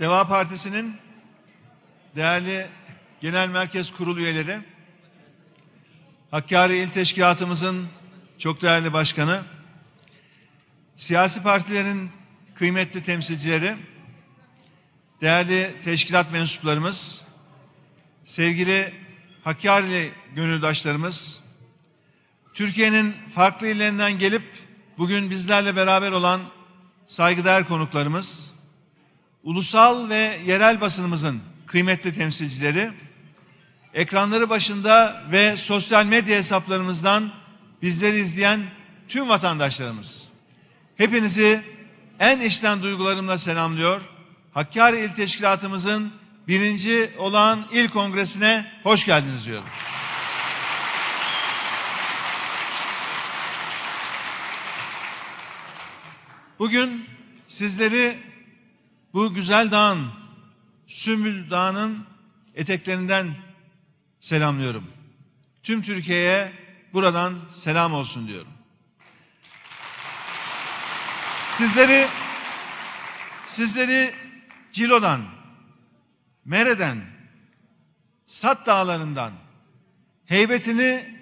Deva Partisi'nin değerli Genel Merkez Kurulu üyeleri, Hakkari İl Teşkilatımızın çok değerli başkanı, siyasi partilerin kıymetli temsilcileri, değerli teşkilat mensuplarımız, sevgili Hakkari gönüldaşlarımız, Türkiye'nin farklı illerinden gelip bugün bizlerle beraber olan saygıdeğer konuklarımız, ulusal ve yerel basınımızın kıymetli temsilcileri, ekranları başında ve sosyal medya hesaplarımızdan bizleri izleyen tüm vatandaşlarımız. Hepinizi en içten duygularımla selamlıyor. Hakkari İl Teşkilatımızın birinci olan il kongresine hoş geldiniz diyorum. Bugün sizleri bu güzel dağın, Sümbül Dağı'nın eteklerinden selamlıyorum. Tüm Türkiye'ye buradan selam olsun diyorum. Sizleri sizleri Cilo'dan, Mere'den, Sat dağlarından heybetini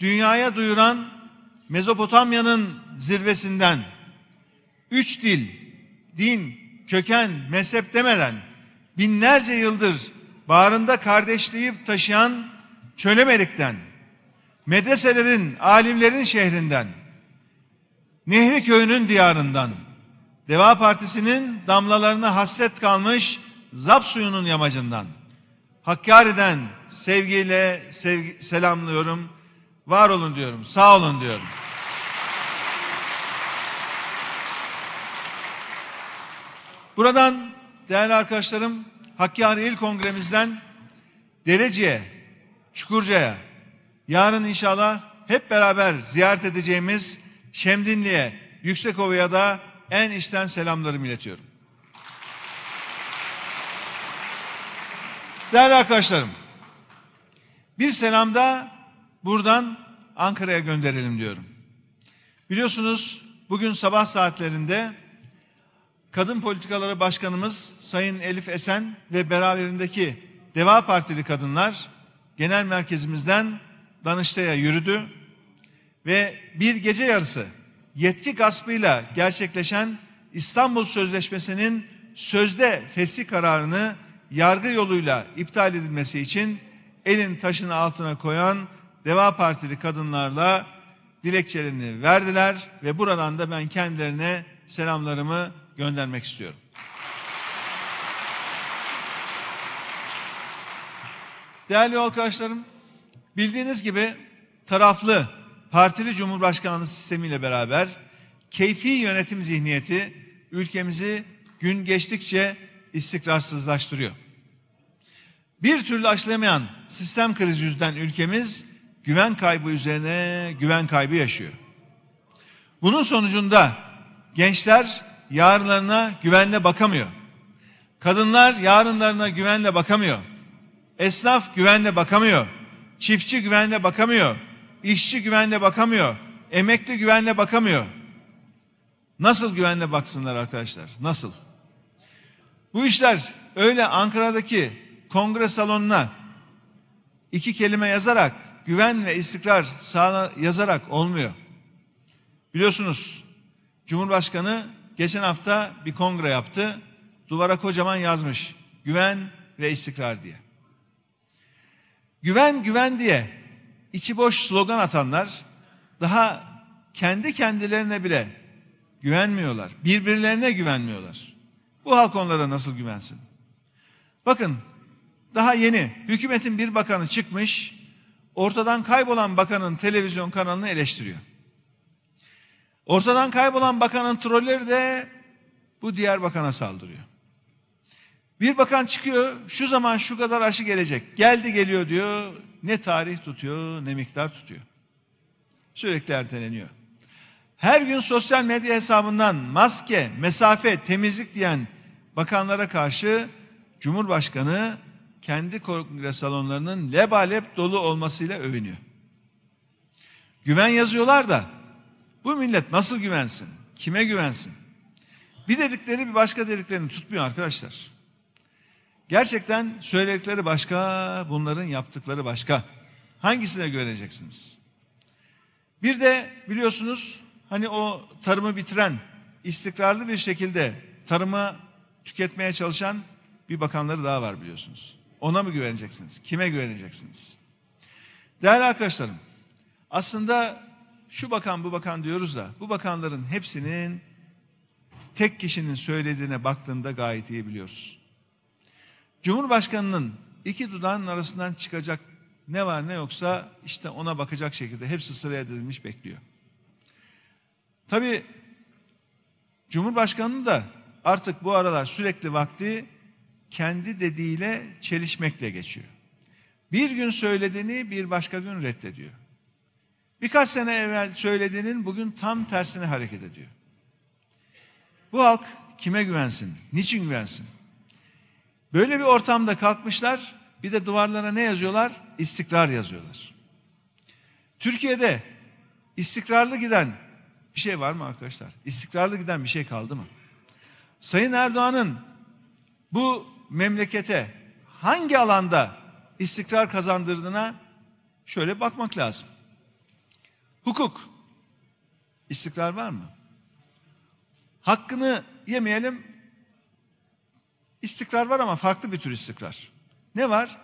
dünyaya duyuran Mezopotamya'nın zirvesinden üç dil, din, köken, mezhep demeden binlerce yıldır bağrında kardeşliği taşıyan Çölemelik'ten, medreselerin, alimlerin şehrinden, Nehri köyünün diyarından, Deva Partisi'nin damlalarına hasret kalmış zap suyunun yamacından, Hakkari'den sevgiyle sevgi, selamlıyorum, var olun diyorum, sağ olun diyorum. Buradan değerli arkadaşlarım Hakkari İl Kongremizden Derece'ye, Çukurca'ya, yarın inşallah hep beraber ziyaret edeceğimiz Şemdinli'ye, Yüksekova'ya da en içten selamlarımı iletiyorum. Değerli arkadaşlarım, bir selam da buradan Ankara'ya gönderelim diyorum. Biliyorsunuz bugün sabah saatlerinde Kadın Politikaları Başkanımız Sayın Elif Esen ve beraberindeki Deva Partili kadınlar genel merkezimizden Danıştay'a yürüdü ve bir gece yarısı yetki gaspıyla gerçekleşen İstanbul Sözleşmesi'nin sözde fesih kararını yargı yoluyla iptal edilmesi için elin taşını altına koyan Deva Partili kadınlarla dilekçelerini verdiler ve buradan da ben kendilerine selamlarımı göndermek istiyorum. Değerli arkadaşlarım, bildiğiniz gibi taraflı partili cumhurbaşkanlığı sistemiyle beraber keyfi yönetim zihniyeti ülkemizi gün geçtikçe istikrarsızlaştırıyor. Bir türlü aşılamayan sistem krizi yüzünden ülkemiz güven kaybı üzerine güven kaybı yaşıyor. Bunun sonucunda gençler yarınlarına güvenle bakamıyor. Kadınlar yarınlarına güvenle bakamıyor. Esnaf güvenle bakamıyor. Çiftçi güvenle bakamıyor. İşçi güvenle bakamıyor. Emekli güvenle bakamıyor. Nasıl güvenle baksınlar arkadaşlar? Nasıl? Bu işler öyle Ankara'daki kongre salonuna iki kelime yazarak güven ve istikrar sağla yazarak olmuyor. Biliyorsunuz Cumhurbaşkanı geçen hafta bir kongre yaptı. Duvara kocaman yazmış. Güven ve istikrar diye. Güven güven diye içi boş slogan atanlar daha kendi kendilerine bile güvenmiyorlar. Birbirlerine güvenmiyorlar. Bu halk onlara nasıl güvensin? Bakın daha yeni hükümetin bir bakanı çıkmış ortadan kaybolan bakanın televizyon kanalını eleştiriyor. Ortadan kaybolan bakanın trolleri de bu diğer bakana saldırıyor. Bir bakan çıkıyor şu zaman şu kadar aşı gelecek. Geldi geliyor diyor. Ne tarih tutuyor ne miktar tutuyor. Sürekli erteleniyor. Her gün sosyal medya hesabından maske, mesafe, temizlik diyen bakanlara karşı Cumhurbaşkanı kendi kongre salonlarının lebalep dolu olmasıyla övünüyor. Güven yazıyorlar da bu millet nasıl güvensin? Kime güvensin? Bir dedikleri bir başka dediklerini tutmuyor arkadaşlar. Gerçekten söyledikleri başka, bunların yaptıkları başka. Hangisine güveneceksiniz? Bir de biliyorsunuz hani o tarımı bitiren, istikrarlı bir şekilde tarımı tüketmeye çalışan bir bakanları daha var biliyorsunuz. Ona mı güveneceksiniz? Kime güveneceksiniz? Değerli arkadaşlarım, aslında şu bakan bu bakan diyoruz da bu bakanların hepsinin tek kişinin söylediğine baktığında gayet iyi biliyoruz. Cumhurbaşkanının iki dudağının arasından çıkacak ne var ne yoksa işte ona bakacak şekilde hepsi sıraya dizilmiş bekliyor. Tabi Cumhurbaşkanının da artık bu aralar sürekli vakti kendi dediğiyle çelişmekle geçiyor. Bir gün söylediğini bir başka gün reddediyor. Birkaç sene evvel söylediğinin bugün tam tersine hareket ediyor. Bu halk kime güvensin? Niçin güvensin? Böyle bir ortamda kalkmışlar bir de duvarlara ne yazıyorlar? İstikrar yazıyorlar. Türkiye'de istikrarlı giden bir şey var mı arkadaşlar? İstikrarlı giden bir şey kaldı mı? Sayın Erdoğan'ın bu memlekete hangi alanda istikrar kazandırdığına şöyle bakmak lazım. Hukuk. İstikrar var mı? Hakkını yemeyelim. İstikrar var ama farklı bir tür istikrar. Ne var?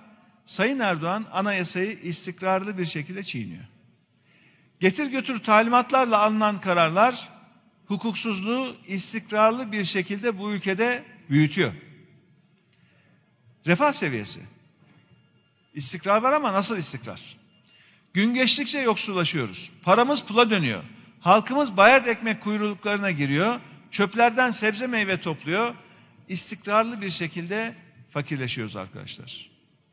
Sayın Erdoğan anayasayı istikrarlı bir şekilde çiğniyor. Getir götür talimatlarla alınan kararlar hukuksuzluğu istikrarlı bir şekilde bu ülkede büyütüyor. Refah seviyesi. İstikrar var ama nasıl istikrar? Gün geçtikçe yoksullaşıyoruz. Paramız pula dönüyor. Halkımız bayat ekmek kuyruluklarına giriyor. Çöplerden sebze meyve topluyor. İstikrarlı bir şekilde fakirleşiyoruz arkadaşlar.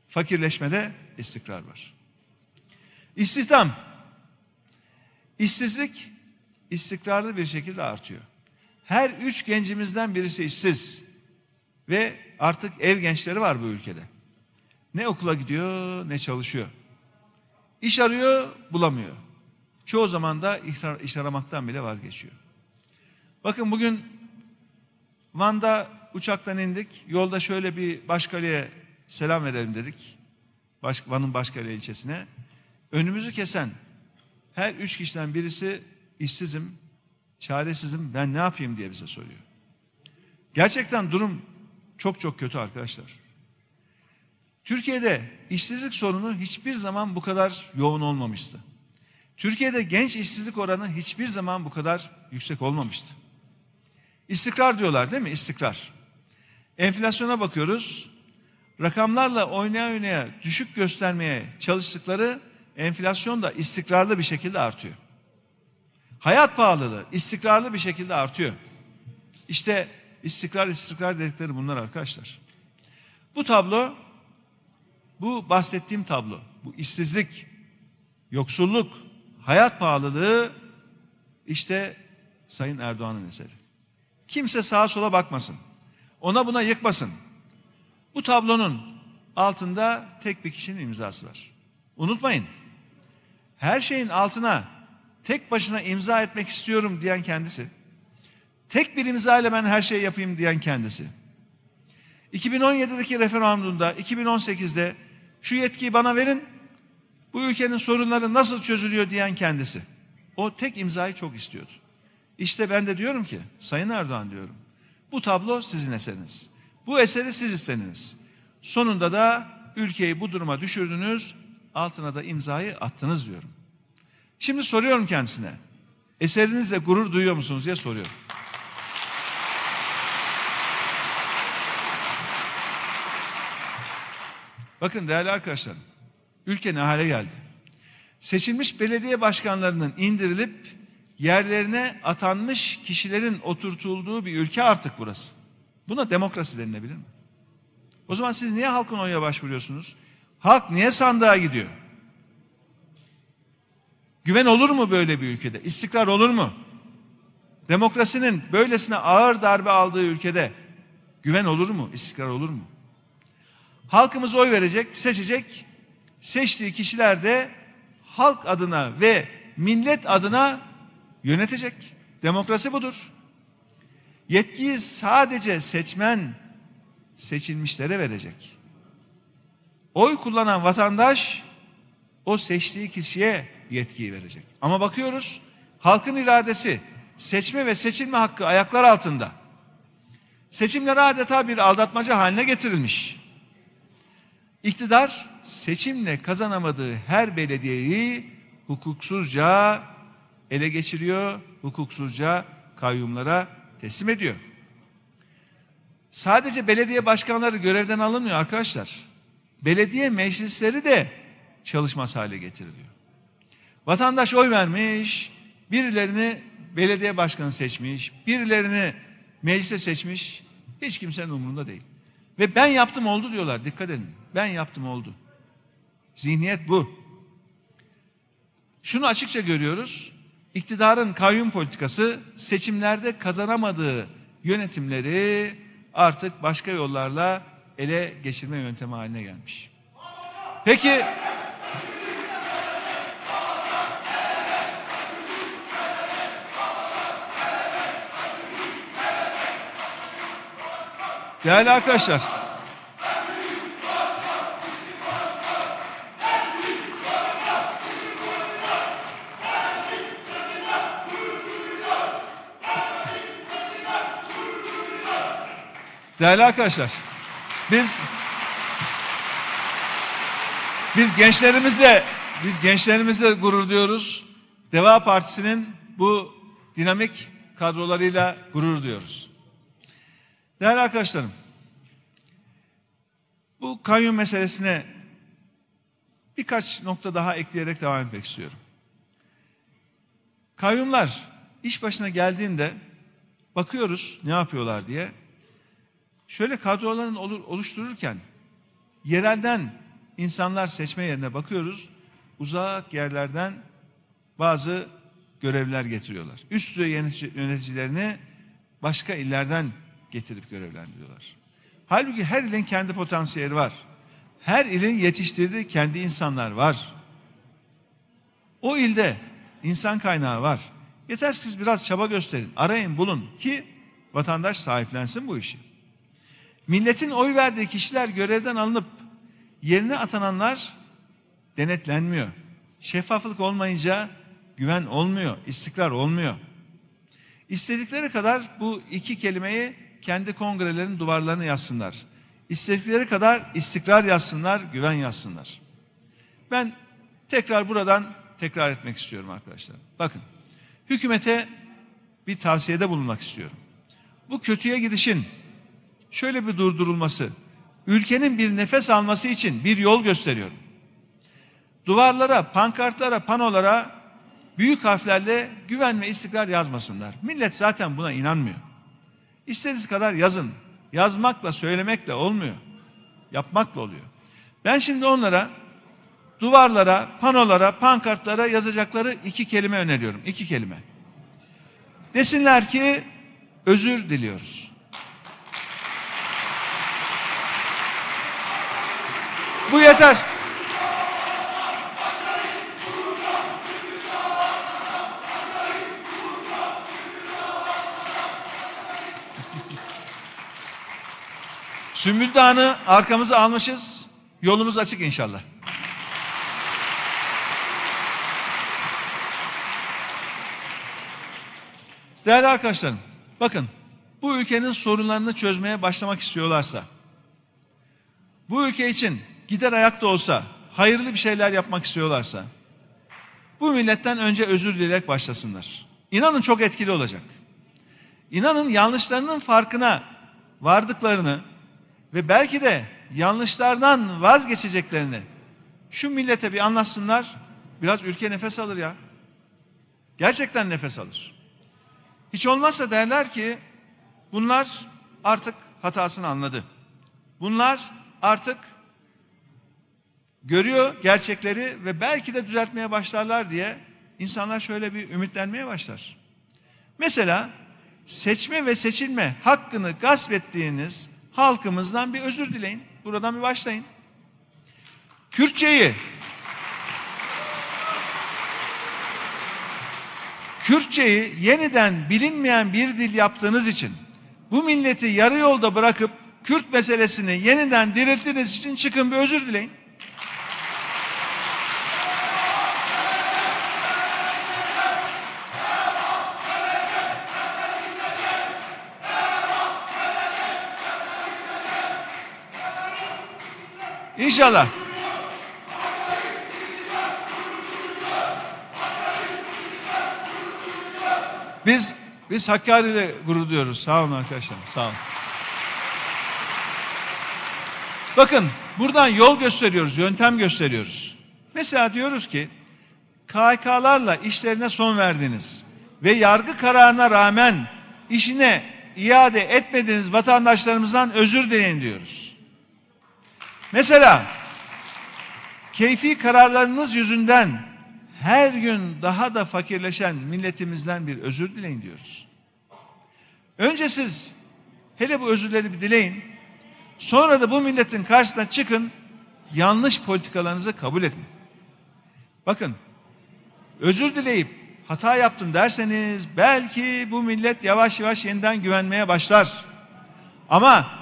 Fakirleşmede istikrar var. İstihdam. İşsizlik istikrarlı bir şekilde artıyor. Her üç gencimizden birisi işsiz. Ve artık ev gençleri var bu ülkede. Ne okula gidiyor ne çalışıyor. İş arıyor bulamıyor. Çoğu zaman da iş, iş aramaktan bile vazgeçiyor. Bakın bugün Van'da uçaktan indik. Yolda şöyle bir Başkale'ye selam verelim dedik. Baş, Van'ın Başkale ilçesine. Önümüzü kesen her üç kişiden birisi işsizim, çaresizim, ben ne yapayım diye bize soruyor. Gerçekten durum çok çok kötü arkadaşlar. Türkiye'de işsizlik sorunu hiçbir zaman bu kadar yoğun olmamıştı. Türkiye'de genç işsizlik oranı hiçbir zaman bu kadar yüksek olmamıştı. İstikrar diyorlar değil mi? İstikrar. Enflasyona bakıyoruz. Rakamlarla oynaya oynaya düşük göstermeye çalıştıkları enflasyon da istikrarlı bir şekilde artıyor. Hayat pahalılığı istikrarlı bir şekilde artıyor. İşte istikrar istikrar dedikleri bunlar arkadaşlar. Bu tablo bu bahsettiğim tablo, bu işsizlik, yoksulluk, hayat pahalılığı işte Sayın Erdoğan'ın eseri. Kimse sağa sola bakmasın. Ona buna yıkmasın. Bu tablonun altında tek bir kişinin imzası var. Unutmayın. Her şeyin altına tek başına imza etmek istiyorum diyen kendisi. Tek bir imza ile ben her şeyi yapayım diyen kendisi. 2017'deki referandumda, 2018'de şu yetkiyi bana verin, bu ülkenin sorunları nasıl çözülüyor diyen kendisi. O tek imzayı çok istiyordu. İşte ben de diyorum ki, Sayın Erdoğan diyorum, bu tablo sizin eseriniz. Bu eseri siz istediniz. Sonunda da ülkeyi bu duruma düşürdünüz, altına da imzayı attınız diyorum. Şimdi soruyorum kendisine, eserinizle gurur duyuyor musunuz diye soruyorum. Bakın değerli arkadaşlarım, ülke ne hale geldi? Seçilmiş belediye başkanlarının indirilip yerlerine atanmış kişilerin oturtulduğu bir ülke artık burası. Buna demokrasi denilebilir mi? O zaman siz niye halkın oyuna başvuruyorsunuz? Halk niye sandığa gidiyor? Güven olur mu böyle bir ülkede? İstikrar olur mu? Demokrasinin böylesine ağır darbe aldığı ülkede güven olur mu? İstikrar olur mu? Halkımız oy verecek, seçecek. Seçtiği kişiler de halk adına ve millet adına yönetecek. Demokrasi budur. Yetkiyi sadece seçmen seçilmişlere verecek. Oy kullanan vatandaş o seçtiği kişiye yetkiyi verecek. Ama bakıyoruz halkın iradesi, seçme ve seçilme hakkı ayaklar altında. Seçimler adeta bir aldatmaca haline getirilmiş. İktidar seçimle kazanamadığı her belediyeyi hukuksuzca ele geçiriyor, hukuksuzca kayyumlara teslim ediyor. Sadece belediye başkanları görevden alınmıyor arkadaşlar. Belediye meclisleri de çalışmaz hale getiriliyor. Vatandaş oy vermiş, birilerini belediye başkanı seçmiş, birilerini meclise seçmiş, hiç kimsenin umurunda değil. Ve ben yaptım oldu diyorlar, dikkat edin. Ben yaptım oldu. Zihniyet bu. Şunu açıkça görüyoruz. İktidarın kayyum politikası seçimlerde kazanamadığı yönetimleri artık başka yollarla ele geçirme yöntemi haline gelmiş. Peki Değerli arkadaşlar Değerli arkadaşlar, biz biz gençlerimizle biz gençlerimizle gurur diyoruz. Deva Partisi'nin bu dinamik kadrolarıyla gurur duyuyoruz. Değerli arkadaşlarım, bu kayyum meselesine birkaç nokta daha ekleyerek devam etmek istiyorum. Kayyumlar iş başına geldiğinde bakıyoruz ne yapıyorlar diye şöyle kadrolarını oluştururken yerelden insanlar seçme yerine bakıyoruz. Uzak yerlerden bazı görevler getiriyorlar. Üst düzey yöneticilerini başka illerden getirip görevlendiriyorlar. Halbuki her ilin kendi potansiyeli var. Her ilin yetiştirdiği kendi insanlar var. O ilde insan kaynağı var. Yeter ki biraz çaba gösterin, arayın, bulun ki vatandaş sahiplensin bu işi. Milletin oy verdiği kişiler görevden alınıp yerine atananlar denetlenmiyor. Şeffaflık olmayınca güven olmuyor, istikrar olmuyor. İstedikleri kadar bu iki kelimeyi kendi kongrelerin duvarlarına yazsınlar. İstedikleri kadar istikrar yazsınlar, güven yazsınlar. Ben tekrar buradan tekrar etmek istiyorum arkadaşlar. Bakın, hükümete bir tavsiyede bulunmak istiyorum. Bu kötüye gidişin şöyle bir durdurulması, ülkenin bir nefes alması için bir yol gösteriyorum. Duvarlara, pankartlara, panolara büyük harflerle güven ve istikrar yazmasınlar. Millet zaten buna inanmıyor. İstediğiniz kadar yazın. Yazmakla, söylemekle olmuyor. Yapmakla oluyor. Ben şimdi onlara duvarlara, panolara, pankartlara yazacakları iki kelime öneriyorum. İki kelime. Desinler ki özür diliyoruz. Bu yeter. Sümbül Dağı'nı arkamıza almışız. Yolumuz açık inşallah. Değerli arkadaşlarım, bakın bu ülkenin sorunlarını çözmeye başlamak istiyorlarsa, bu ülke için gider ayakta olsa, hayırlı bir şeyler yapmak istiyorlarsa, bu milletten önce özür dileyerek başlasınlar. İnanın çok etkili olacak. İnanın yanlışlarının farkına vardıklarını ve belki de yanlışlardan vazgeçeceklerini şu millete bir anlatsınlar. Biraz ülke nefes alır ya. Gerçekten nefes alır. Hiç olmazsa derler ki bunlar artık hatasını anladı. Bunlar artık görüyor gerçekleri ve belki de düzeltmeye başlarlar diye insanlar şöyle bir ümitlenmeye başlar. Mesela seçme ve seçilme hakkını gasp ettiğiniz halkımızdan bir özür dileyin. Buradan bir başlayın. Kürtçeyi Kürtçeyi yeniden bilinmeyen bir dil yaptığınız için bu milleti yarı yolda bırakıp Kürt meselesini yeniden dirilttiğiniz için çıkın bir özür dileyin. İnşallah. Biz biz Hakkari ile gurur duyuyoruz. Sağ olun arkadaşlar. Sağ olun. Bakın buradan yol gösteriyoruz, yöntem gösteriyoruz. Mesela diyoruz ki KHK'larla işlerine son verdiniz ve yargı kararına rağmen işine iade etmediğiniz vatandaşlarımızdan özür dileyin diyoruz. Mesela keyfi kararlarınız yüzünden her gün daha da fakirleşen milletimizden bir özür dileyin diyoruz. Önce siz hele bu özürleri bir dileyin. Sonra da bu milletin karşısına çıkın. Yanlış politikalarınızı kabul edin. Bakın özür dileyip hata yaptım derseniz belki bu millet yavaş yavaş yeniden güvenmeye başlar. Ama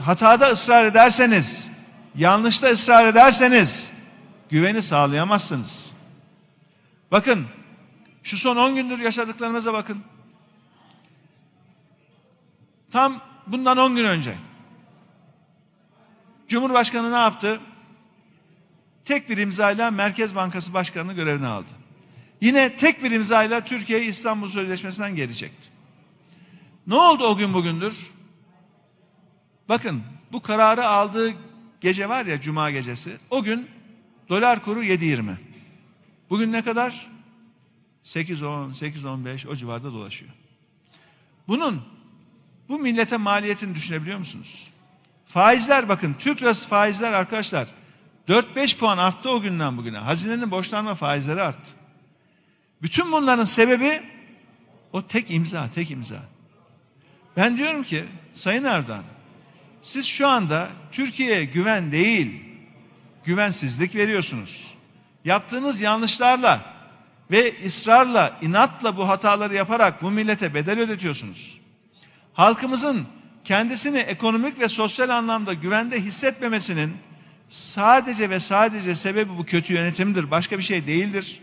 hatada ısrar ederseniz, yanlışta ısrar ederseniz güveni sağlayamazsınız. Bakın şu son 10 gündür yaşadıklarımıza bakın. Tam bundan 10 gün önce Cumhurbaşkanı ne yaptı? Tek bir imzayla Merkez Bankası Başkanı'nı görevine aldı. Yine tek bir imzayla Türkiye İstanbul Sözleşmesi'nden geri çekti. Ne oldu o gün bugündür? Bakın bu kararı aldığı gece var ya cuma gecesi. O gün dolar kuru 7.20. Bugün ne kadar? 8.10, 8.15 o civarda dolaşıyor. Bunun bu millete maliyetini düşünebiliyor musunuz? Faizler bakın Türk lirası faizler arkadaşlar 4-5 puan arttı o günden bugüne. Hazinenin borçlanma faizleri arttı. Bütün bunların sebebi o tek imza, tek imza. Ben diyorum ki Sayın Erdoğan siz şu anda Türkiye'ye güven değil, güvensizlik veriyorsunuz. Yaptığınız yanlışlarla ve ısrarla, inatla bu hataları yaparak bu millete bedel ödetiyorsunuz. Halkımızın kendisini ekonomik ve sosyal anlamda güvende hissetmemesinin sadece ve sadece sebebi bu kötü yönetimdir. Başka bir şey değildir.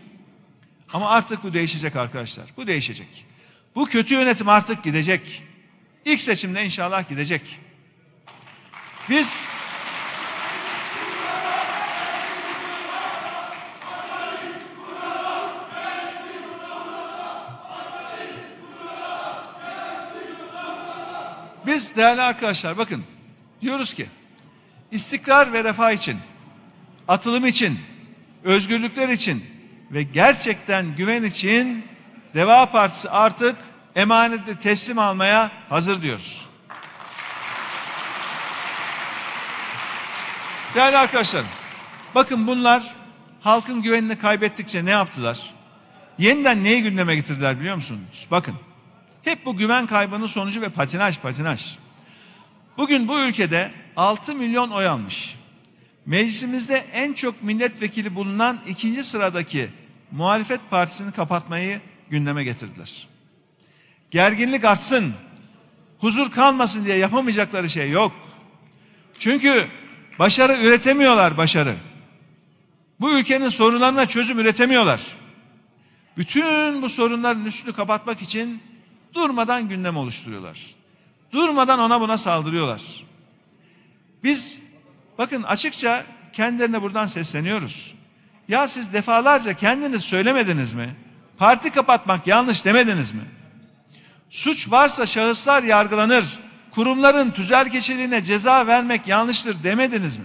Ama artık bu değişecek arkadaşlar. Bu değişecek. Bu kötü yönetim artık gidecek. İlk seçimde inşallah gidecek. Biz Biz değerli arkadaşlar bakın diyoruz ki istikrar ve refah için, atılım için, özgürlükler için ve gerçekten güven için Deva Partisi artık emaneti teslim almaya hazır diyoruz. Değerli arkadaşlar, bakın bunlar halkın güvenini kaybettikçe ne yaptılar? Yeniden neyi gündeme getirdiler biliyor musunuz? Bakın, hep bu güven kaybının sonucu ve patinaj patinaj. Bugün bu ülkede 6 milyon oy almış. Meclisimizde en çok milletvekili bulunan ikinci sıradaki muhalefet partisini kapatmayı gündeme getirdiler. Gerginlik artsın, huzur kalmasın diye yapamayacakları şey yok. Çünkü başarı üretemiyorlar başarı. Bu ülkenin sorunlarına çözüm üretemiyorlar. Bütün bu sorunların üstünü kapatmak için durmadan gündem oluşturuyorlar. Durmadan ona buna saldırıyorlar. Biz bakın açıkça kendilerine buradan sesleniyoruz. Ya siz defalarca kendiniz söylemediniz mi? Parti kapatmak yanlış demediniz mi? Suç varsa şahıslar yargılanır. Kurumların tüzel geçirliğine ceza vermek yanlıştır demediniz mi?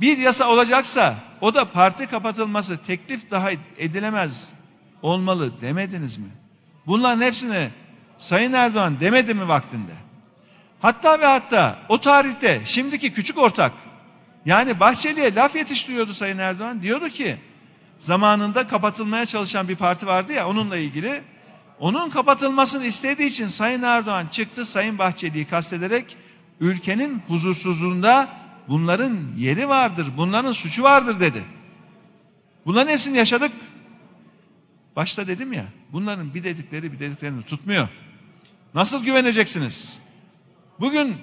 Bir yasa olacaksa o da parti kapatılması teklif daha edilemez olmalı demediniz mi? Bunların hepsini Sayın Erdoğan demedi mi vaktinde? Hatta ve hatta o tarihte şimdiki küçük ortak yani Bahçeli'ye laf yetiştiriyordu Sayın Erdoğan. Diyordu ki zamanında kapatılmaya çalışan bir parti vardı ya onunla ilgili. Onun kapatılmasını istediği için Sayın Erdoğan çıktı Sayın Bahçeli'yi kastederek ülkenin huzursuzluğunda bunların yeri vardır, bunların suçu vardır dedi. Bunların hepsini yaşadık. Başta dedim ya Bunların bir dedikleri bir dediklerini tutmuyor. Nasıl güveneceksiniz? Bugün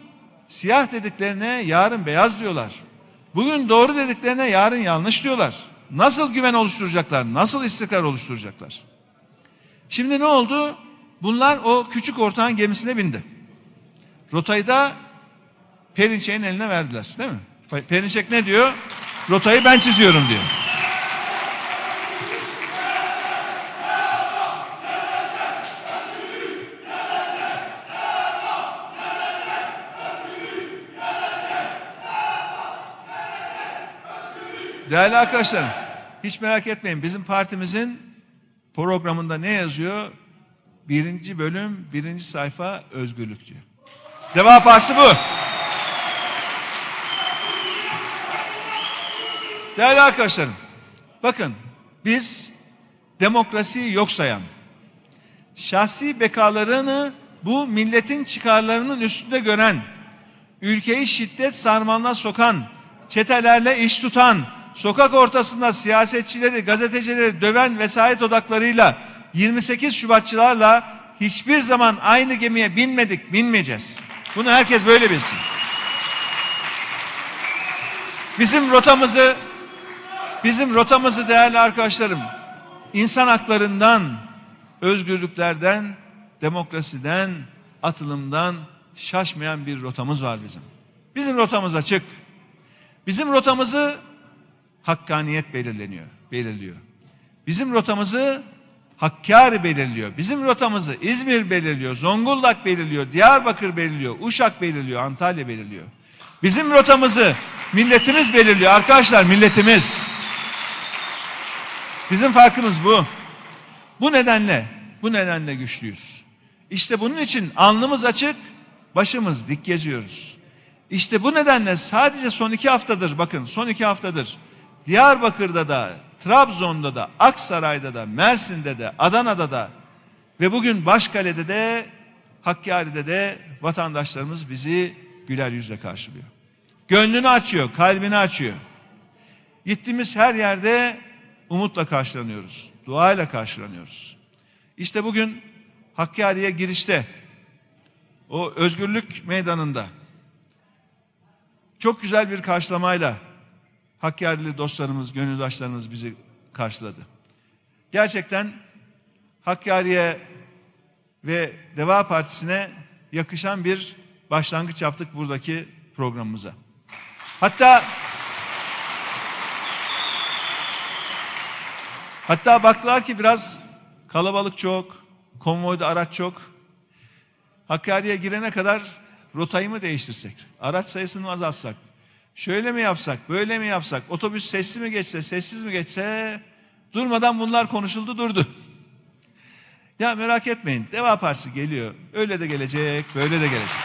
siyah dediklerine yarın beyaz diyorlar. Bugün doğru dediklerine yarın yanlış diyorlar. Nasıl güven oluşturacaklar? Nasıl istikrar oluşturacaklar? Şimdi ne oldu? Bunlar o küçük ortağın gemisine bindi. Rotayı da Perinçek'in eline verdiler değil mi? Perinçek ne diyor? Rotayı ben çiziyorum diyor. Değerli arkadaşlarım, hiç merak etmeyin. Bizim partimizin programında ne yazıyor? Birinci bölüm, birinci sayfa özgürlük diyor. Deva Partisi bu. Değerli arkadaşlarım, bakın biz demokrasiyi yok sayan, şahsi bekalarını bu milletin çıkarlarının üstünde gören, ülkeyi şiddet sarmalına sokan, çetelerle iş tutan, sokak ortasında siyasetçileri, gazetecileri döven vesayet odaklarıyla 28 Şubatçılarla hiçbir zaman aynı gemiye binmedik, binmeyeceğiz. Bunu herkes böyle bilsin. Bizim rotamızı bizim rotamızı değerli arkadaşlarım insan haklarından, özgürlüklerden, demokrasiden, atılımdan şaşmayan bir rotamız var bizim. Bizim rotamız açık. Bizim rotamızı hakkaniyet belirleniyor, belirliyor. Bizim rotamızı Hakkari belirliyor. Bizim rotamızı İzmir belirliyor, Zonguldak belirliyor, Diyarbakır belirliyor, Uşak belirliyor, Antalya belirliyor. Bizim rotamızı milletimiz belirliyor arkadaşlar milletimiz. Bizim farkımız bu. Bu nedenle, bu nedenle güçlüyüz. İşte bunun için alnımız açık, başımız dik geziyoruz. İşte bu nedenle sadece son iki haftadır bakın son iki haftadır Diyarbakır'da da, Trabzon'da da, Aksaray'da da, Mersin'de de, Adana'da da ve bugün Başkale'de de, Hakkari'de de vatandaşlarımız bizi güler yüzle karşılıyor. Gönlünü açıyor, kalbini açıyor. Gittiğimiz her yerde umutla karşılanıyoruz, duayla karşılanıyoruz. İşte bugün Hakkari'ye girişte, o özgürlük meydanında çok güzel bir karşılamayla Hakkari'li dostlarımız, gönüldaşlarımız bizi karşıladı. Gerçekten Hakkari'ye ve Deva Partisi'ne yakışan bir başlangıç yaptık buradaki programımıza. Hatta hatta baktılar ki biraz kalabalık çok, konvoyda araç çok. Hakkari'ye girene kadar rotayı mı değiştirsek? Araç sayısını azaltsak? Şöyle mi yapsak, böyle mi yapsak? Otobüs sesli mi geçse, sessiz mi geçse? Durmadan bunlar konuşuldu durdu. Ya merak etmeyin. Deva Partisi geliyor. Öyle de gelecek, böyle de gelecek.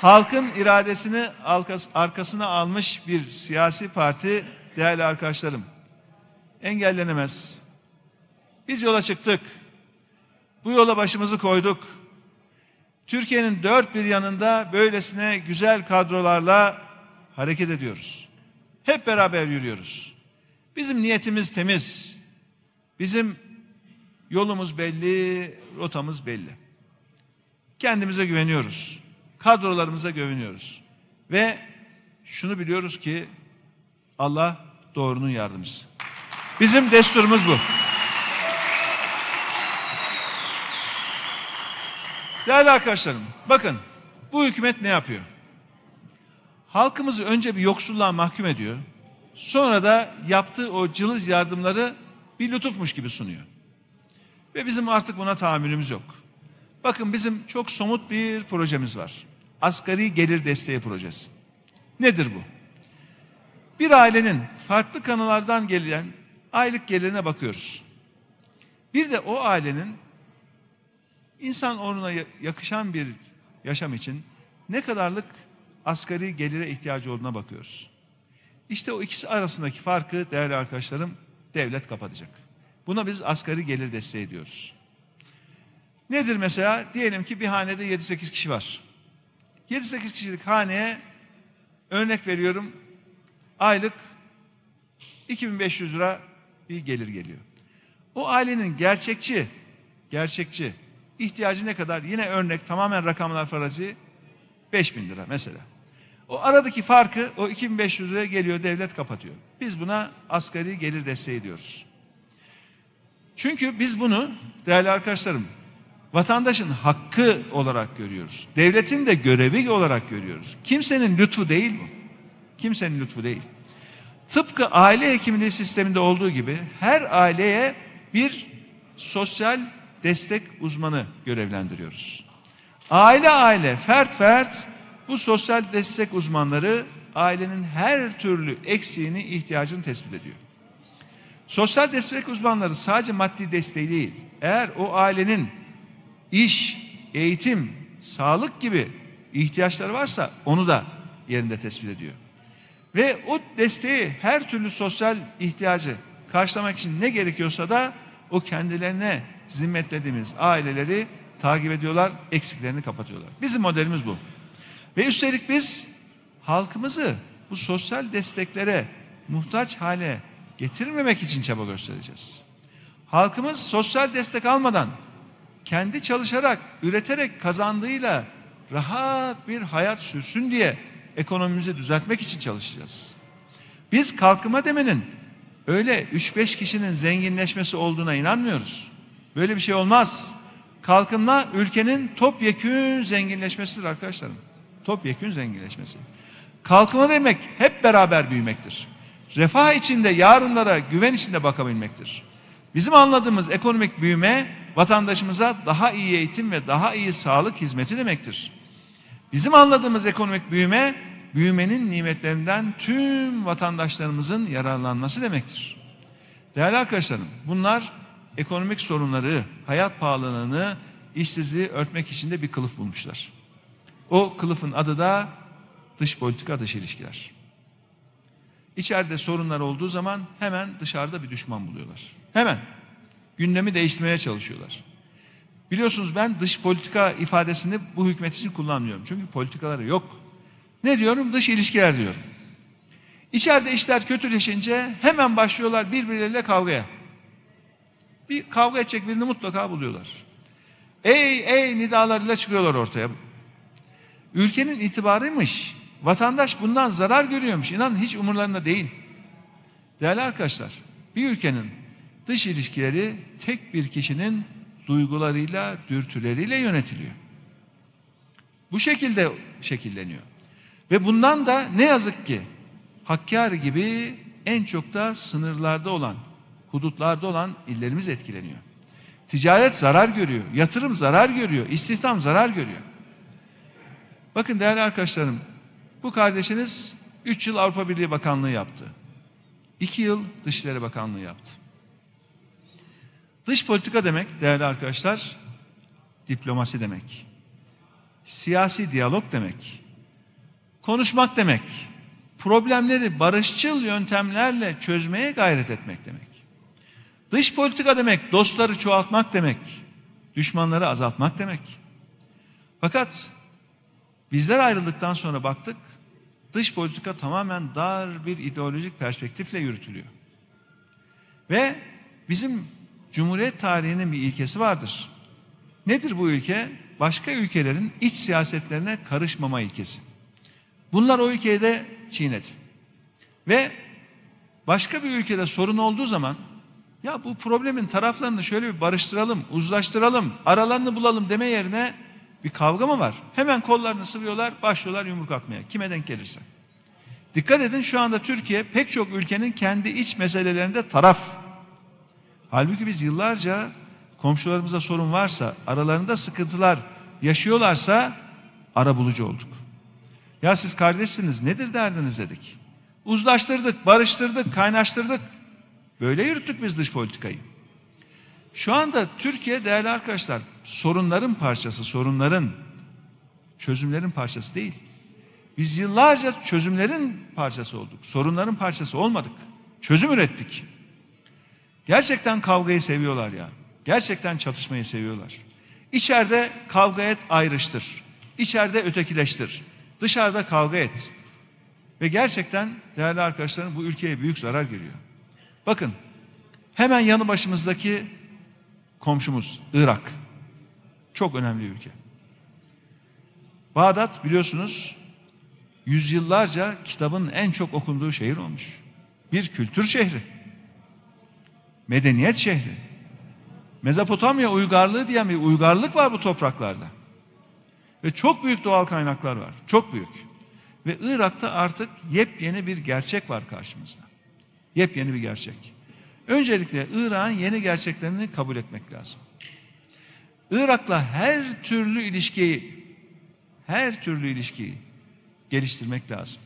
Halkın iradesini arkasına almış bir siyasi parti değerli arkadaşlarım. Engellenemez. Biz yola çıktık. Bu yola başımızı koyduk. Türkiye'nin dört bir yanında böylesine güzel kadrolarla hareket ediyoruz. Hep beraber yürüyoruz. Bizim niyetimiz temiz. Bizim yolumuz belli, rotamız belli. Kendimize güveniyoruz. Kadrolarımıza güveniyoruz. Ve şunu biliyoruz ki Allah doğrunun yardımcısı. Bizim desturumuz bu. Değerli arkadaşlarım bakın bu hükümet ne yapıyor? Halkımızı önce bir yoksulluğa mahkum ediyor. Sonra da yaptığı o cılız yardımları bir lütufmuş gibi sunuyor. Ve bizim artık buna tahammülümüz yok. Bakın bizim çok somut bir projemiz var. Asgari gelir desteği projesi. Nedir bu? Bir ailenin farklı kanallardan gelen aylık gelirine bakıyoruz. Bir de o ailenin İnsan onuna yakışan bir yaşam için ne kadarlık asgari gelire ihtiyacı olduğuna bakıyoruz. İşte o ikisi arasındaki farkı değerli arkadaşlarım devlet kapatacak. Buna biz asgari gelir desteği diyoruz. Nedir mesela? Diyelim ki bir hanede 7-8 kişi var. 7-8 kişilik haneye örnek veriyorum aylık 2500 lira bir gelir geliyor. O ailenin gerçekçi, gerçekçi İhtiyacı ne kadar? Yine örnek tamamen rakamlar farazi 5 bin lira mesela. O aradaki farkı o 2500 liraya geliyor devlet kapatıyor. Biz buna asgari gelir desteği diyoruz. Çünkü biz bunu değerli arkadaşlarım vatandaşın hakkı olarak görüyoruz. Devletin de görevi olarak görüyoruz. Kimsenin lütfu değil bu. Kimsenin lütfu değil. Tıpkı aile hekimliği sisteminde olduğu gibi her aileye bir sosyal destek uzmanı görevlendiriyoruz. Aile aile, fert fert bu sosyal destek uzmanları ailenin her türlü eksiğini, ihtiyacını tespit ediyor. Sosyal destek uzmanları sadece maddi desteği değil, eğer o ailenin iş, eğitim, sağlık gibi ihtiyaçları varsa onu da yerinde tespit ediyor. Ve o desteği her türlü sosyal ihtiyacı karşılamak için ne gerekiyorsa da o kendilerine zimmetlediğimiz aileleri takip ediyorlar, eksiklerini kapatıyorlar. Bizim modelimiz bu. Ve üstelik biz halkımızı bu sosyal desteklere muhtaç hale getirmemek için çaba göstereceğiz. Halkımız sosyal destek almadan kendi çalışarak, üreterek kazandığıyla rahat bir hayat sürsün diye ekonomimizi düzeltmek için çalışacağız. Biz kalkınma demenin öyle 3-5 kişinin zenginleşmesi olduğuna inanmıyoruz. Böyle bir şey olmaz. Kalkınma ülkenin topyekün zenginleşmesidir arkadaşlarım. Topyekün zenginleşmesi. Kalkınma demek hep beraber büyümektir. Refah içinde yarınlara güven içinde bakabilmektir. Bizim anladığımız ekonomik büyüme vatandaşımıza daha iyi eğitim ve daha iyi sağlık hizmeti demektir. Bizim anladığımız ekonomik büyüme, büyümenin nimetlerinden tüm vatandaşlarımızın yararlanması demektir. Değerli arkadaşlarım, bunlar ekonomik sorunları, hayat pahalılığını, işsizliği örtmek için de bir kılıf bulmuşlar. O kılıfın adı da dış politika, dış ilişkiler. İçeride sorunlar olduğu zaman hemen dışarıda bir düşman buluyorlar. Hemen gündemi değiştirmeye çalışıyorlar. Biliyorsunuz ben dış politika ifadesini bu hükümet için kullanmıyorum. Çünkü politikaları yok. Ne diyorum? Dış ilişkiler diyorum. İçeride işler kötüleşince hemen başlıyorlar birbirleriyle kavgaya. Bir kavga edecek birini mutlaka buluyorlar. Ey ey nidalarıyla çıkıyorlar ortaya. Ülkenin itibarıymış. Vatandaş bundan zarar görüyormuş. İnanın hiç umurlarında değil. Değerli arkadaşlar, bir ülkenin dış ilişkileri tek bir kişinin duygularıyla, dürtüleriyle yönetiliyor. Bu şekilde şekilleniyor. Ve bundan da ne yazık ki Hakkari gibi en çok da sınırlarda olan, hudutlarda olan illerimiz etkileniyor. Ticaret zarar görüyor, yatırım zarar görüyor, istihdam zarar görüyor. Bakın değerli arkadaşlarım, bu kardeşiniz 3 yıl Avrupa Birliği Bakanlığı yaptı. 2 yıl Dışişleri Bakanlığı yaptı. Dış politika demek değerli arkadaşlar diplomasi demek. Siyasi diyalog demek. Konuşmak demek. Problemleri barışçıl yöntemlerle çözmeye gayret etmek demek. Dış politika demek dostları çoğaltmak demek. Düşmanları azaltmak demek. Fakat bizler ayrıldıktan sonra baktık dış politika tamamen dar bir ideolojik perspektifle yürütülüyor. Ve bizim Cumhuriyet tarihinin bir ilkesi vardır. Nedir bu ülke? Başka ülkelerin iç siyasetlerine karışmama ilkesi. Bunlar o ülkeyi de çiğnedi. Ve başka bir ülkede sorun olduğu zaman ya bu problemin taraflarını şöyle bir barıştıralım, uzlaştıralım, aralarını bulalım deme yerine bir kavga mı var? Hemen kollarını sıvıyorlar, başlıyorlar yumruk atmaya. Kime denk gelirse. Dikkat edin şu anda Türkiye pek çok ülkenin kendi iç meselelerinde taraf. Halbuki biz yıllarca komşularımıza sorun varsa, aralarında sıkıntılar yaşıyorlarsa ara bulucu olduk. Ya siz kardeşsiniz nedir derdiniz dedik. Uzlaştırdık, barıştırdık, kaynaştırdık. Böyle yürüttük biz dış politikayı. Şu anda Türkiye değerli arkadaşlar sorunların parçası, sorunların çözümlerin parçası değil. Biz yıllarca çözümlerin parçası olduk. Sorunların parçası olmadık. Çözüm ürettik. Gerçekten kavgayı seviyorlar ya. Gerçekten çatışmayı seviyorlar. İçeride kavga et ayrıştır. İçeride ötekileştir. Dışarıda kavga et. Ve gerçekten değerli arkadaşlarım bu ülkeye büyük zarar geliyor. Bakın hemen yanı başımızdaki komşumuz Irak. Çok önemli bir ülke. Bağdat biliyorsunuz yüzyıllarca kitabın en çok okunduğu şehir olmuş. Bir kültür şehri. Medeniyet şehri. Mezopotamya uygarlığı diye bir uygarlık var bu topraklarda. Ve çok büyük doğal kaynaklar var. Çok büyük. Ve Irak'ta artık yepyeni bir gerçek var karşımızda. Yepyeni bir gerçek. Öncelikle Irak'ın yeni gerçeklerini kabul etmek lazım. Irak'la her türlü ilişkiyi her türlü ilişkiyi geliştirmek lazım.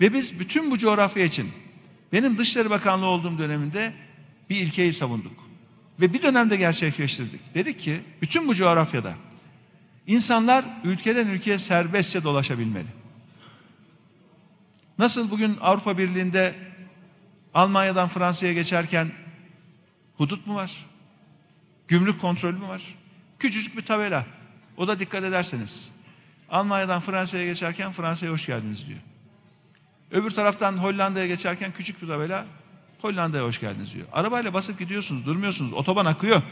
Ve biz bütün bu coğrafya için benim Dışişleri Bakanlığı olduğum döneminde bir ilkeyi savunduk. Ve bir dönemde gerçekleştirdik. Dedik ki bütün bu coğrafyada insanlar ülkeden ülkeye serbestçe dolaşabilmeli. Nasıl bugün Avrupa Birliği'nde Almanya'dan Fransa'ya geçerken hudut mu var? Gümrük kontrolü mü var? Küçücük bir tabela. O da dikkat ederseniz. Almanya'dan Fransa'ya geçerken Fransa'ya hoş geldiniz diyor. Öbür taraftan Hollanda'ya geçerken küçük bir tabela Hollanda'ya hoş geldiniz diyor. Arabayla basıp gidiyorsunuz, durmuyorsunuz. Otoban akıyor.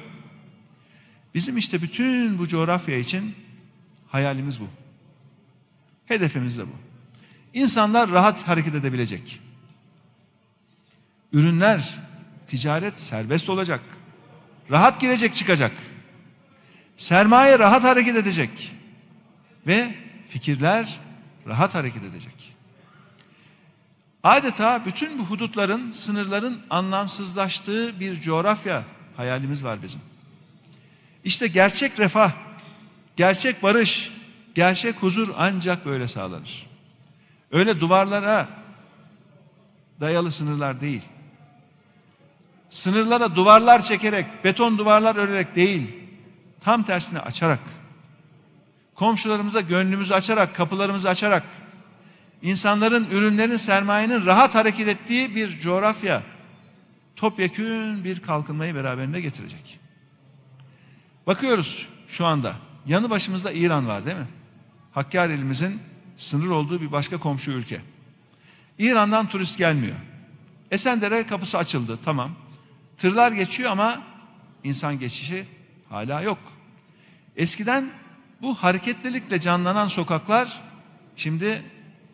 Bizim işte bütün bu coğrafya için hayalimiz bu. Hedefimiz de bu. İnsanlar rahat hareket edebilecek. Ürünler, ticaret serbest olacak. Rahat girecek çıkacak. Sermaye rahat hareket edecek. Ve fikirler rahat hareket edecek. Adeta bütün bu hudutların, sınırların anlamsızlaştığı bir coğrafya hayalimiz var bizim. İşte gerçek refah, gerçek barış, gerçek huzur ancak böyle sağlanır. Öyle duvarlara dayalı sınırlar değil. Sınırlara duvarlar çekerek, beton duvarlar örerek değil, tam tersine açarak, komşularımıza gönlümüzü açarak, kapılarımızı açarak, insanların, ürünlerin, sermayenin rahat hareket ettiği bir coğrafya, topyekün bir kalkınmayı beraberinde getirecek. Bakıyoruz şu anda, yanı başımızda İran var değil mi? Hakkari elimizin sınır olduğu bir başka komşu ülke. İran'dan turist gelmiyor. Esendere kapısı açıldı tamam. Tırlar geçiyor ama insan geçişi hala yok. Eskiden bu hareketlilikle canlanan sokaklar şimdi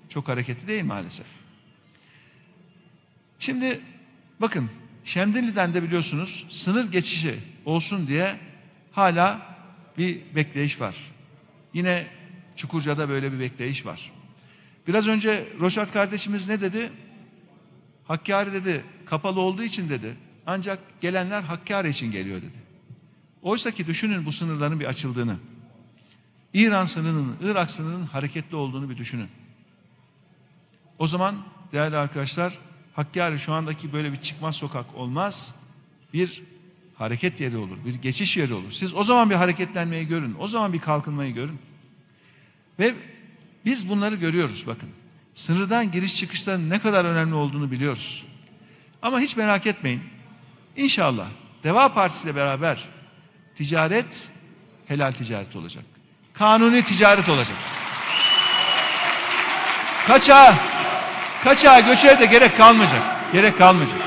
çok hareketli değil maalesef. Şimdi bakın Şemdinli'den de biliyorsunuz sınır geçişi olsun diye hala bir bekleyiş var. Yine Çukurca'da böyle bir bekleyiş var. Biraz önce Roşat kardeşimiz ne dedi? Hakkari dedi kapalı olduğu için dedi. Ancak gelenler Hakkari için geliyor dedi. Oysa ki düşünün bu sınırların bir açıldığını. İran sınırının, Irak sınırının hareketli olduğunu bir düşünün. O zaman değerli arkadaşlar Hakkari şu andaki böyle bir çıkmaz sokak olmaz. Bir hareket yeri olur, bir geçiş yeri olur. Siz o zaman bir hareketlenmeyi görün, o zaman bir kalkınmayı görün. Ve biz bunları görüyoruz bakın. Sınırdan giriş çıkışların ne kadar önemli olduğunu biliyoruz. Ama hiç merak etmeyin. İnşallah Deva Partisi ile beraber ticaret helal ticaret olacak. Kanuni ticaret olacak. Kaça, kaça göçe de gerek kalmayacak. Gerek kalmayacak.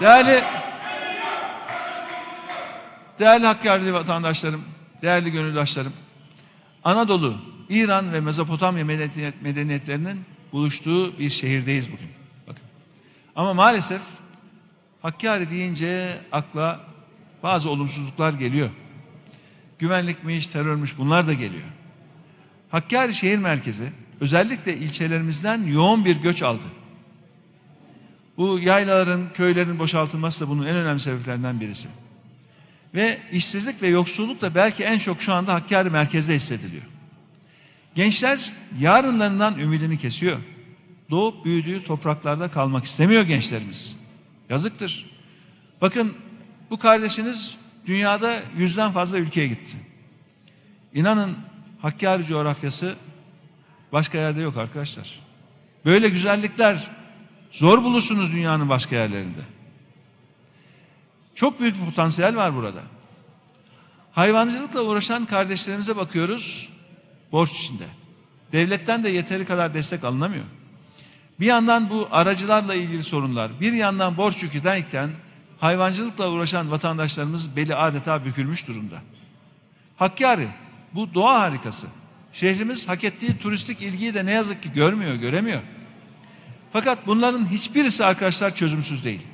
Değerli Değerli Hakkari vatandaşlarım, değerli gönüldaşlarım, Anadolu, İran ve Mezopotamya medeniyet, medeniyetlerinin buluştuğu bir şehirdeyiz bugün. Ama maalesef Hakkari deyince akla bazı olumsuzluklar geliyor. Güvenlikmiş, terörmüş bunlar da geliyor. Hakkari şehir merkezi özellikle ilçelerimizden yoğun bir göç aldı. Bu yaylaların, köylerin boşaltılması da bunun en önemli sebeplerinden birisi. Ve işsizlik ve yoksulluk da belki en çok şu anda Hakkari merkezde hissediliyor. Gençler yarınlarından ümidini kesiyor. Doğup büyüdüğü topraklarda kalmak istemiyor gençlerimiz. Yazıktır. Bakın bu kardeşiniz dünyada yüzden fazla ülkeye gitti. İnanın Hakkari coğrafyası başka yerde yok arkadaşlar. Böyle güzellikler zor bulursunuz dünyanın başka yerlerinde. Çok büyük bir potansiyel var burada. Hayvancılıkla uğraşan kardeşlerimize bakıyoruz borç içinde. Devletten de yeteri kadar destek alınamıyor. Bir yandan bu aracılarla ilgili sorunlar, bir yandan borç yükü derken hayvancılıkla uğraşan vatandaşlarımız beli adeta bükülmüş durumda. Hakkari bu doğa harikası. Şehrimiz hak ettiği turistik ilgiyi de ne yazık ki görmüyor, göremiyor. Fakat bunların hiçbirisi arkadaşlar çözümsüz değil.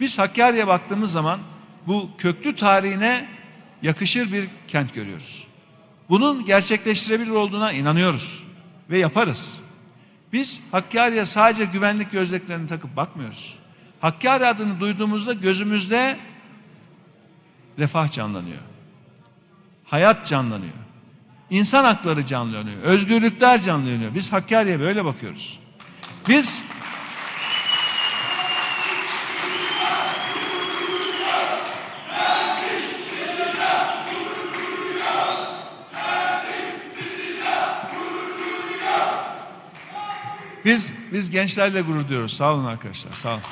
Biz Hakkari'ye baktığımız zaman bu köklü tarihine yakışır bir kent görüyoruz. Bunun gerçekleştirebilir olduğuna inanıyoruz ve yaparız. Biz Hakkari'ye sadece güvenlik gözlüklerini takıp bakmıyoruz. Hakkari adını duyduğumuzda gözümüzde refah canlanıyor. Hayat canlanıyor. İnsan hakları canlanıyor. Özgürlükler canlanıyor. Biz Hakkari'ye böyle bakıyoruz. Biz Biz biz gençlerle gurur duyuyoruz. Sağ olun arkadaşlar. Sağ olun.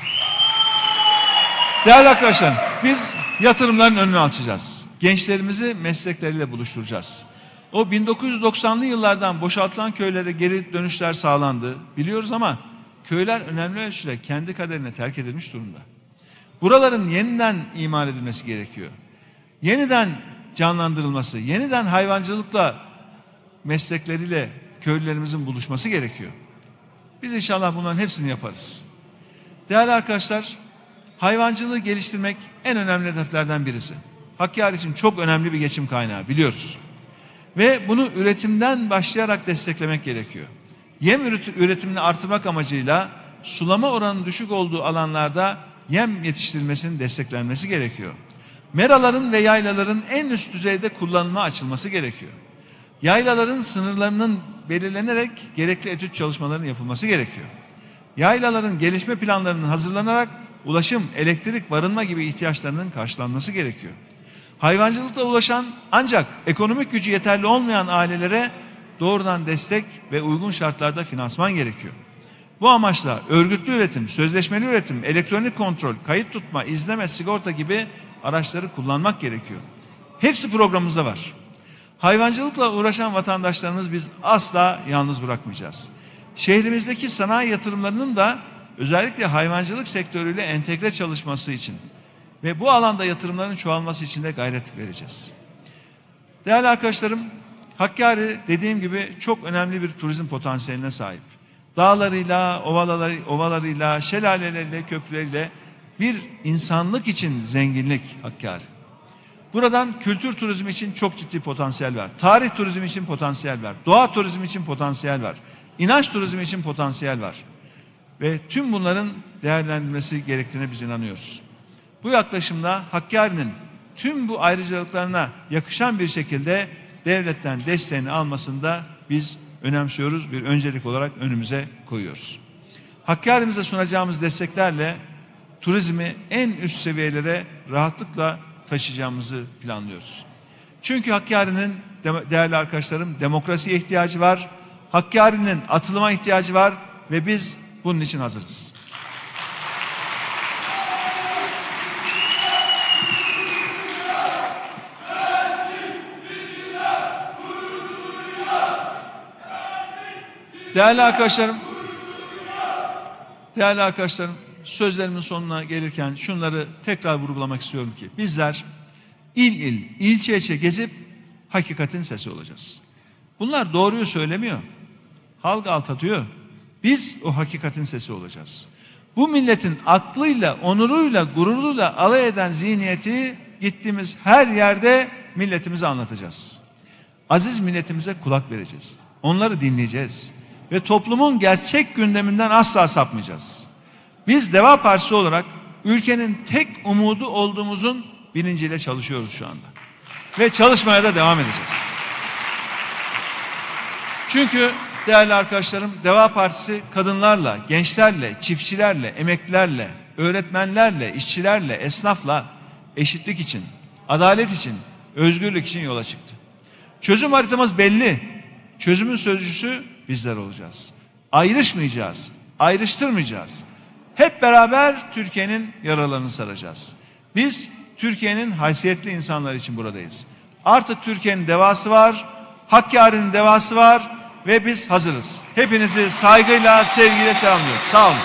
Değerli arkadaşlar, biz yatırımların önünü açacağız. Gençlerimizi meslekleriyle buluşturacağız. O 1990'lı yıllardan boşaltılan köylere geri dönüşler sağlandı. Biliyoruz ama köyler önemli ölçüde kendi kaderine terk edilmiş durumda. Buraların yeniden imar edilmesi gerekiyor. Yeniden canlandırılması, yeniden hayvancılıkla meslekleriyle köylülerimizin buluşması gerekiyor. Biz inşallah bunların hepsini yaparız. Değerli arkadaşlar, hayvancılığı geliştirmek en önemli hedeflerden birisi. Hakkari için çok önemli bir geçim kaynağı biliyoruz. Ve bunu üretimden başlayarak desteklemek gerekiyor. Yem üretimini artırmak amacıyla sulama oranının düşük olduğu alanlarda yem yetiştirilmesinin desteklenmesi gerekiyor. Meraların ve yaylaların en üst düzeyde kullanıma açılması gerekiyor. Yaylaların sınırlarının belirlenerek gerekli etüt çalışmalarının yapılması gerekiyor. Yaylaların gelişme planlarının hazırlanarak ulaşım, elektrik, barınma gibi ihtiyaçlarının karşılanması gerekiyor. Hayvancılıkla ulaşan ancak ekonomik gücü yeterli olmayan ailelere doğrudan destek ve uygun şartlarda finansman gerekiyor. Bu amaçla örgütlü üretim, sözleşmeli üretim, elektronik kontrol, kayıt tutma, izleme, sigorta gibi araçları kullanmak gerekiyor. Hepsi programımızda var. Hayvancılıkla uğraşan vatandaşlarımız biz asla yalnız bırakmayacağız. Şehrimizdeki sanayi yatırımlarının da özellikle hayvancılık sektörüyle entegre çalışması için ve bu alanda yatırımların çoğalması için de gayret vereceğiz. Değerli arkadaşlarım, Hakkari dediğim gibi çok önemli bir turizm potansiyeline sahip. Dağlarıyla, ovaları, ovalarıyla, şelaleleriyle, köprüleriyle bir insanlık için zenginlik Hakkari. Buradan kültür turizmi için çok ciddi potansiyel var. Tarih turizmi için potansiyel var. Doğa turizmi için potansiyel var. İnanç turizmi için potansiyel var. Ve tüm bunların değerlendirilmesi gerektiğine biz inanıyoruz. Bu yaklaşımda Hakkari'nin tüm bu ayrıcalıklarına yakışan bir şekilde devletten desteğini almasında biz önemsiyoruz. Bir öncelik olarak önümüze koyuyoruz. Hakkari'mize sunacağımız desteklerle turizmi en üst seviyelere rahatlıkla taşıyacağımızı planlıyoruz. Çünkü Hakkari'nin değerli arkadaşlarım demokrasiye ihtiyacı var. Hakkari'nin atılıma ihtiyacı var ve biz bunun için hazırız. Değerli arkadaşlarım, değerli arkadaşlarım, sözlerimin sonuna gelirken şunları tekrar vurgulamak istiyorum ki bizler il il, ilçe ilçe gezip hakikatin sesi olacağız. Bunlar doğruyu söylemiyor. Halk alt atıyor. Biz o hakikatin sesi olacağız. Bu milletin aklıyla, onuruyla, gururuyla alay eden zihniyeti gittiğimiz her yerde milletimize anlatacağız. Aziz milletimize kulak vereceğiz. Onları dinleyeceğiz. Ve toplumun gerçek gündeminden asla sapmayacağız. Biz Deva Partisi olarak ülkenin tek umudu olduğumuzun bilinciyle çalışıyoruz şu anda. Ve çalışmaya da devam edeceğiz. Çünkü değerli arkadaşlarım Deva Partisi kadınlarla, gençlerle, çiftçilerle, emeklilerle, öğretmenlerle, işçilerle, esnafla eşitlik için, adalet için, özgürlük için yola çıktı. Çözüm haritamız belli. Çözümün sözcüsü bizler olacağız. Ayrışmayacağız, ayrıştırmayacağız. Hep beraber Türkiye'nin yaralarını saracağız. Biz Türkiye'nin haysiyetli insanlar için buradayız. Artık Türkiye'nin devası var, Hakkari'nin devası var ve biz hazırız. Hepinizi saygıyla, sevgiyle selamlıyorum. Sağ olun.